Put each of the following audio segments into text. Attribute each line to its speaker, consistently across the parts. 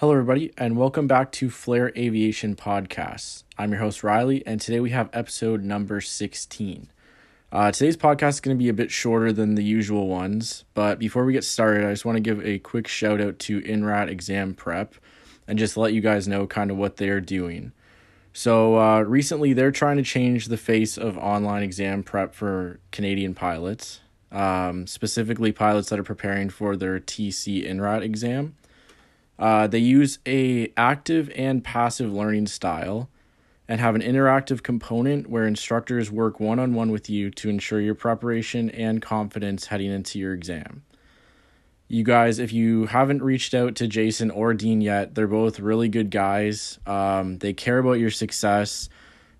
Speaker 1: Hello, everybody, and welcome back to Flare Aviation Podcasts. I'm your host, Riley, and today we have episode number 16. Uh, today's podcast is going to be a bit shorter than the usual ones, but before we get started, I just want to give a quick shout out to INRAT Exam Prep and just let you guys know kind of what they're doing. So, uh, recently, they're trying to change the face of online exam prep for Canadian pilots, um, specifically pilots that are preparing for their TC INRAT exam. Uh, they use a active and passive learning style and have an interactive component where instructors work one-on-one with you to ensure your preparation and confidence heading into your exam. You guys, if you haven't reached out to Jason or Dean yet, they're both really good guys. Um, they care about your success.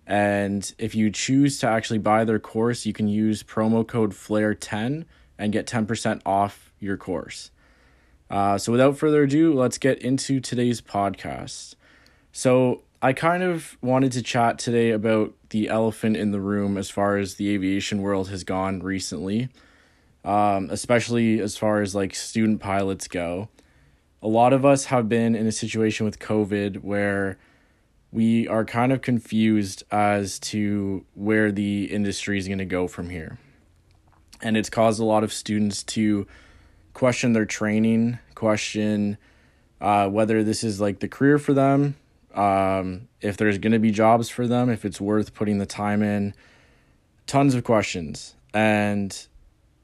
Speaker 1: And if you choose to actually buy their course, you can use promo code FLAIR10 and get 10% off your course. Uh, so, without further ado, let's get into today's podcast. So, I kind of wanted to chat today about the elephant in the room as far as the aviation world has gone recently, um, especially as far as like student pilots go. A lot of us have been in a situation with COVID where we are kind of confused as to where the industry is going to go from here. And it's caused a lot of students to question their training, question uh, whether this is like the career for them, um, if there's going to be jobs for them, if it's worth putting the time in. Tons of questions. And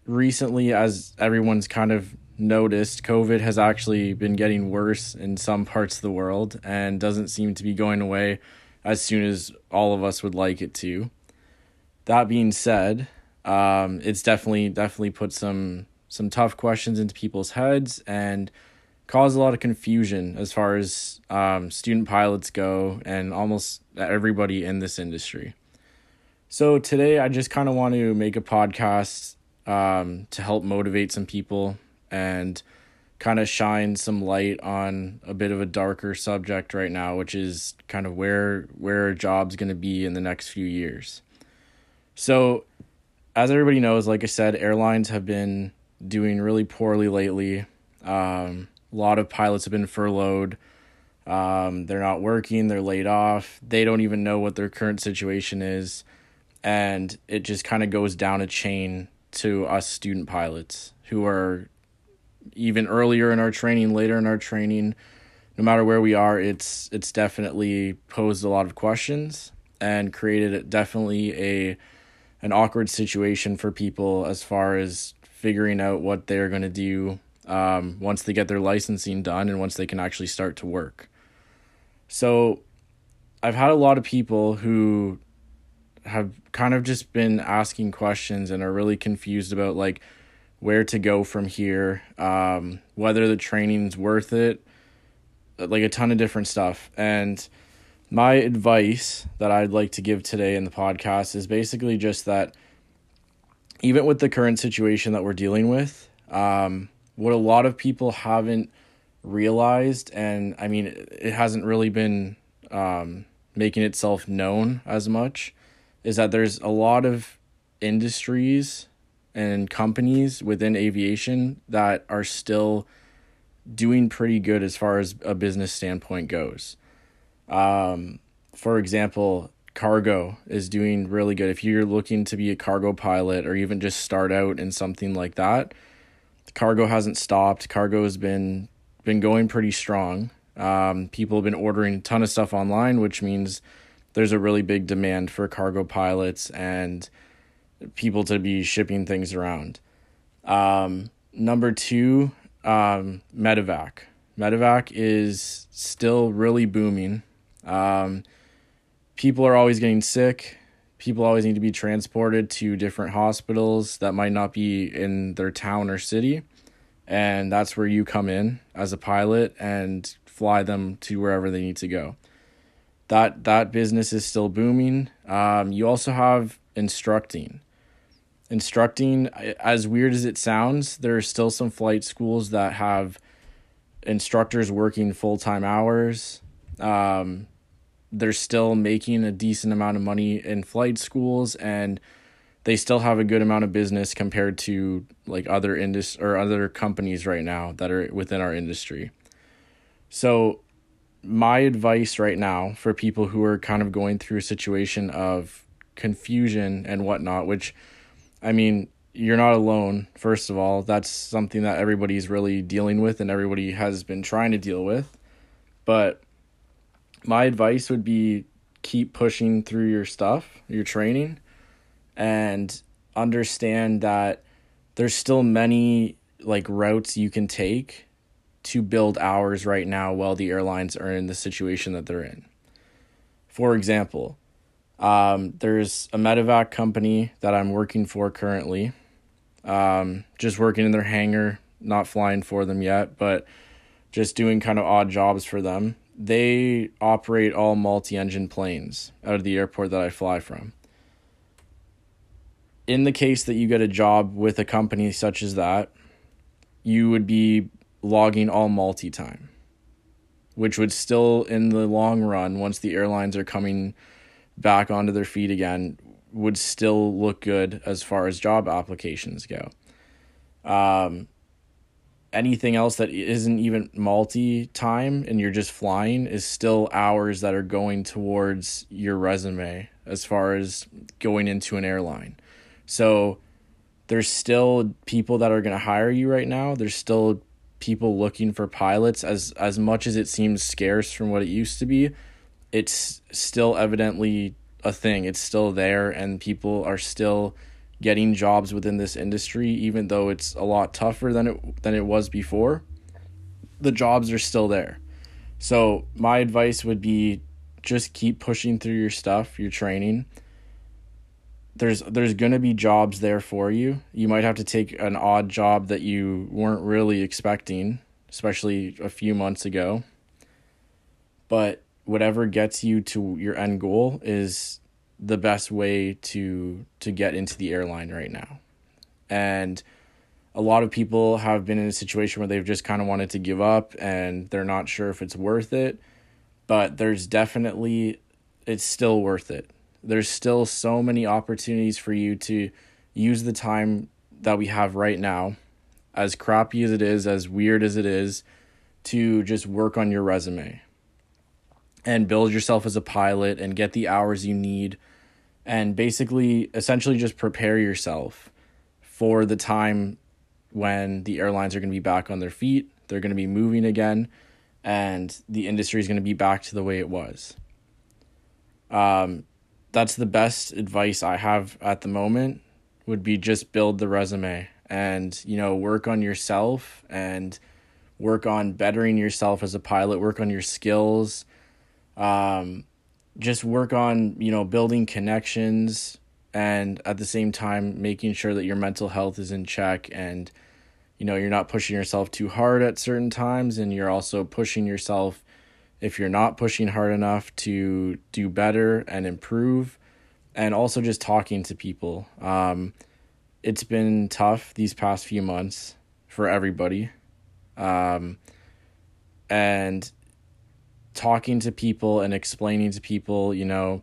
Speaker 1: recently, as everyone's kind of noticed, COVID has actually been getting worse in some parts of the world and doesn't seem to be going away as soon as all of us would like it to. That being said, um, it's definitely definitely put some some tough questions into people's heads and cause a lot of confusion as far as um, student pilots go and almost everybody in this industry. So today I just kind of want to make a podcast um, to help motivate some people and kind of shine some light on a bit of a darker subject right now, which is kind of where where a job's going to be in the next few years. So, as everybody knows, like I said, airlines have been doing really poorly lately. Um, a lot of pilots have been furloughed. Um, they're not working, they're laid off. They don't even know what their current situation is. And it just kind of goes down a chain to us student pilots who are even earlier in our training, later in our training. No matter where we are, it's it's definitely posed a lot of questions and created definitely a an awkward situation for people as far as figuring out what they're going to do um, once they get their licensing done and once they can actually start to work. So I've had a lot of people who have kind of just been asking questions and are really confused about like where to go from here, um, whether the training's worth it, like a ton of different stuff. And my advice that I'd like to give today in the podcast is basically just that even with the current situation that we're dealing with, um, what a lot of people haven't realized, and I mean, it hasn't really been um, making itself known as much, is that there's a lot of industries and companies within aviation that are still doing pretty good as far as a business standpoint goes. Um, for example, cargo is doing really good. If you're looking to be a cargo pilot or even just start out in something like that, cargo hasn't stopped. Cargo has been been going pretty strong. Um, people have been ordering a ton of stuff online, which means there's a really big demand for cargo pilots and people to be shipping things around. Um, number two, um, medevac. Medevac is still really booming. Um, people are always getting sick. People always need to be transported to different hospitals that might not be in their town or city. And that's where you come in as a pilot and fly them to wherever they need to go. That that business is still booming. Um, you also have instructing. Instructing, as weird as it sounds, there are still some flight schools that have instructors working full time hours. Um, they're still making a decent amount of money in flight schools and they still have a good amount of business compared to like other indus or other companies right now that are within our industry. So my advice right now for people who are kind of going through a situation of confusion and whatnot, which I mean, you're not alone, first of all. That's something that everybody's really dealing with and everybody has been trying to deal with. But my advice would be keep pushing through your stuff, your training, and understand that there's still many like routes you can take to build hours right now while the airlines are in the situation that they're in. For example, um, there's a medevac company that I'm working for currently. Um, just working in their hangar, not flying for them yet, but just doing kind of odd jobs for them. They operate all multi engine planes out of the airport that I fly from. In the case that you get a job with a company such as that, you would be logging all multi time, which would still, in the long run, once the airlines are coming back onto their feet again, would still look good as far as job applications go. Um, anything else that isn't even multi time and you're just flying is still hours that are going towards your resume as far as going into an airline. So there's still people that are going to hire you right now. There's still people looking for pilots as as much as it seems scarce from what it used to be. It's still evidently a thing. It's still there and people are still getting jobs within this industry even though it's a lot tougher than it than it was before. The jobs are still there. So, my advice would be just keep pushing through your stuff, your training there's there's to be jobs there for you. You might have to take an odd job that you weren't really expecting, especially a few months ago. But whatever gets you to your end goal is the best way to to get into the airline right now. And a lot of people have been in a situation where they've just kind of wanted to give up and they're not sure if it's worth it, but there's definitely it's still worth it there's still so many opportunities for you to use the time that we have right now, as crappy as it is, as weird as it is, to just work on your resume and build yourself as a pilot and get the hours you need and basically essentially just prepare yourself for the time when the airlines are going to be back on their feet, they're going to be moving again, and the industry is going to be back to the way it was. Um, that's the best advice I have at the moment would be just build the resume and you know work on yourself and work on bettering yourself as a pilot work on your skills um, just work on you know building connections and at the same time making sure that your mental health is in check and you know you're not pushing yourself too hard at certain times and you're also pushing yourself if you're not pushing hard enough to do better and improve and also just talking to people. Um, it's been tough these past few months for everybody. Um, and talking to people and explaining to people you know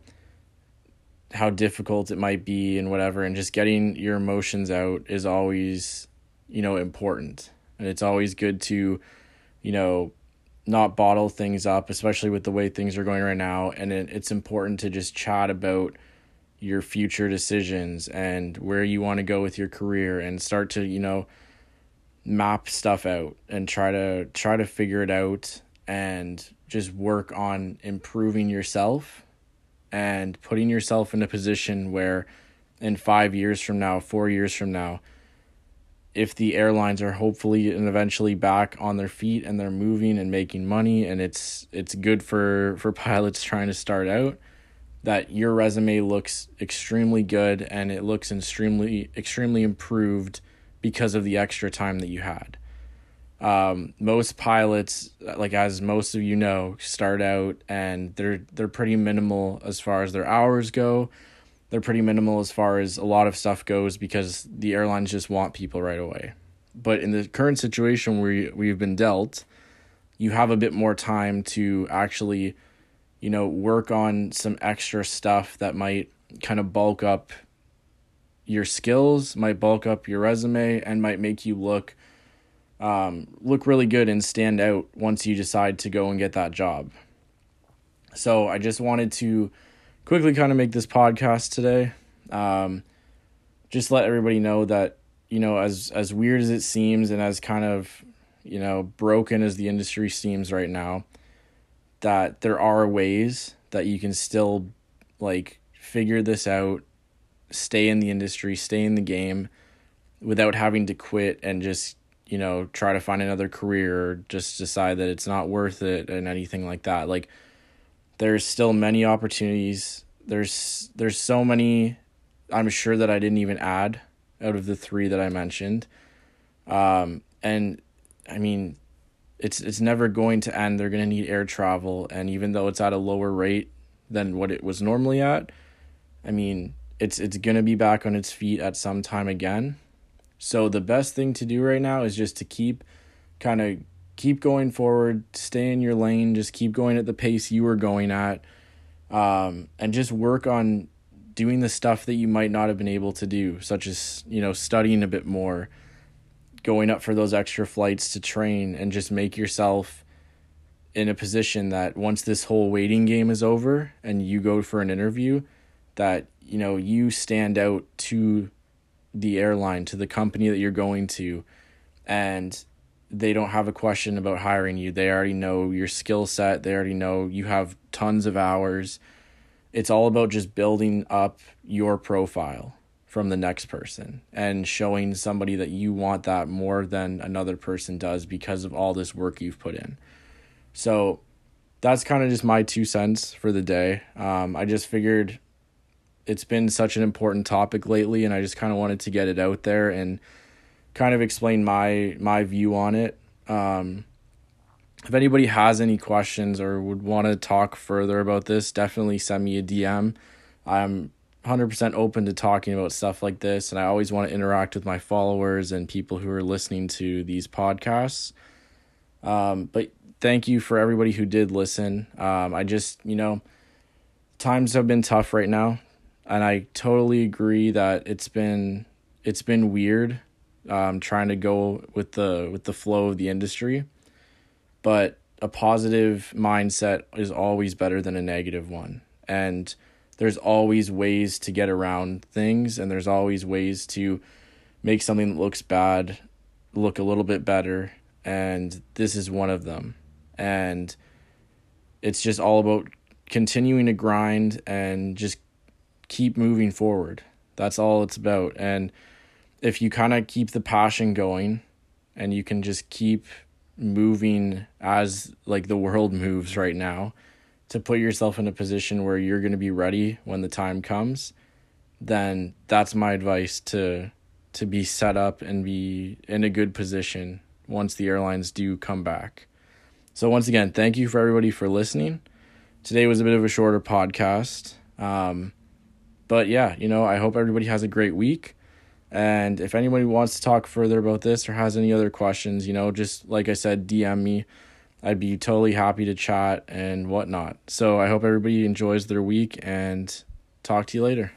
Speaker 1: how difficult it might be and whatever and just getting your emotions out is always you know important and it's always good to you know not bottle things up, especially with the way things are going right now. And it, it's important to just chat about your future decisions and where you want to go with your career and start to, you know, map stuff out and try to try to figure it out and just work on improving yourself and putting yourself in a position where in 5 years from now, 4 years from now, if the airlines are hopefully and eventually back on their feet and they're moving and making money and it's it's good for for pilots trying to start out that your resume looks extremely good and it looks extremely extremely improved because of the extra time that you had um, most pilots like as most of you know start out and they're they're pretty minimal as far as their hours go they're pretty minimal as far as a lot of stuff goes because the airlines just want people right away. But in the current situation where we've been dealt, you have a bit more time to actually, you know, work on some extra stuff that might kind of bulk up your skills, might bulk up your resume, and might make you look um, look really good and stand out once you decide to go and get that job. So I just wanted to quickly kind of make this podcast today. Um, just let everybody know that you know as as weird as it seems and as kind of you know broken as the industry seems right now that there are ways that you can still like figure this out stay in the industry stay in the game without having to quit and just you know try to find another career just decide that it's not worth it and anything like that. Like there's still many opportunities. There's there's so many i'm sure that i didn't even add out of the three that i mentioned. Um, and i mean it's it's never going to end. They're going to need air travel. And even though it's at a lower rate than what it was normally at i mean it's it's going to be back on its feet at some time again so the best thing to do right now is just to keep kind of keep going forward, stay in your lane, just keep going at the pace you were going at, um, and just work on doing the stuff that you might not have been able to do, such as you know studying a bit more, going up for those extra flights to train, and just make yourself in a position that once this whole waiting game is over and you go for an interview, that you know you stand out to the airline to the company that you're going to and they don't have a question about hiring you. They already know your skill set. They already know you have tons of hours. It's all about just building up your profile from the next person and showing somebody that you want that more than another person does because of all this work you've put in. So that's kind of just my two cents for the day. Um, I just figured it's been such an important topic lately and I just kind of wanted to get it out there and kind of explain my my view on it. Um, if anybody has any questions or would want to talk further about this, definitely send me a DM. I'm 100% open to talking about stuff like this and I always want to interact with my followers and people who are listening to these podcasts. Um, but thank you for everybody who did listen. Um, I just, you know, times have been tough right now and I totally agree that it's been it's been weird um, trying to go with the with the flow of the industry, but a positive mindset is always better than a negative one, and there's always ways to get around things, and there's always ways to make something that looks bad look a little bit better, and this is one of them, and it's just all about continuing to grind and just keep moving forward. That's all it's about. And if you kind of keep the passion going and you can just keep moving as like the world moves right now to put yourself in a position where you're going to be ready when the time comes, then that's my advice to to be set up and be in a good position once the airlines do come back. So once again, thank you for everybody for listening. Today was a bit of a shorter podcast. Um, but yeah, you know, I hope everybody has a great week. And if anybody wants to talk further about this or has any other questions, you know, just like I said, DM me. I'd be totally happy to chat and whatnot. So I hope everybody enjoys their week and talk to you later.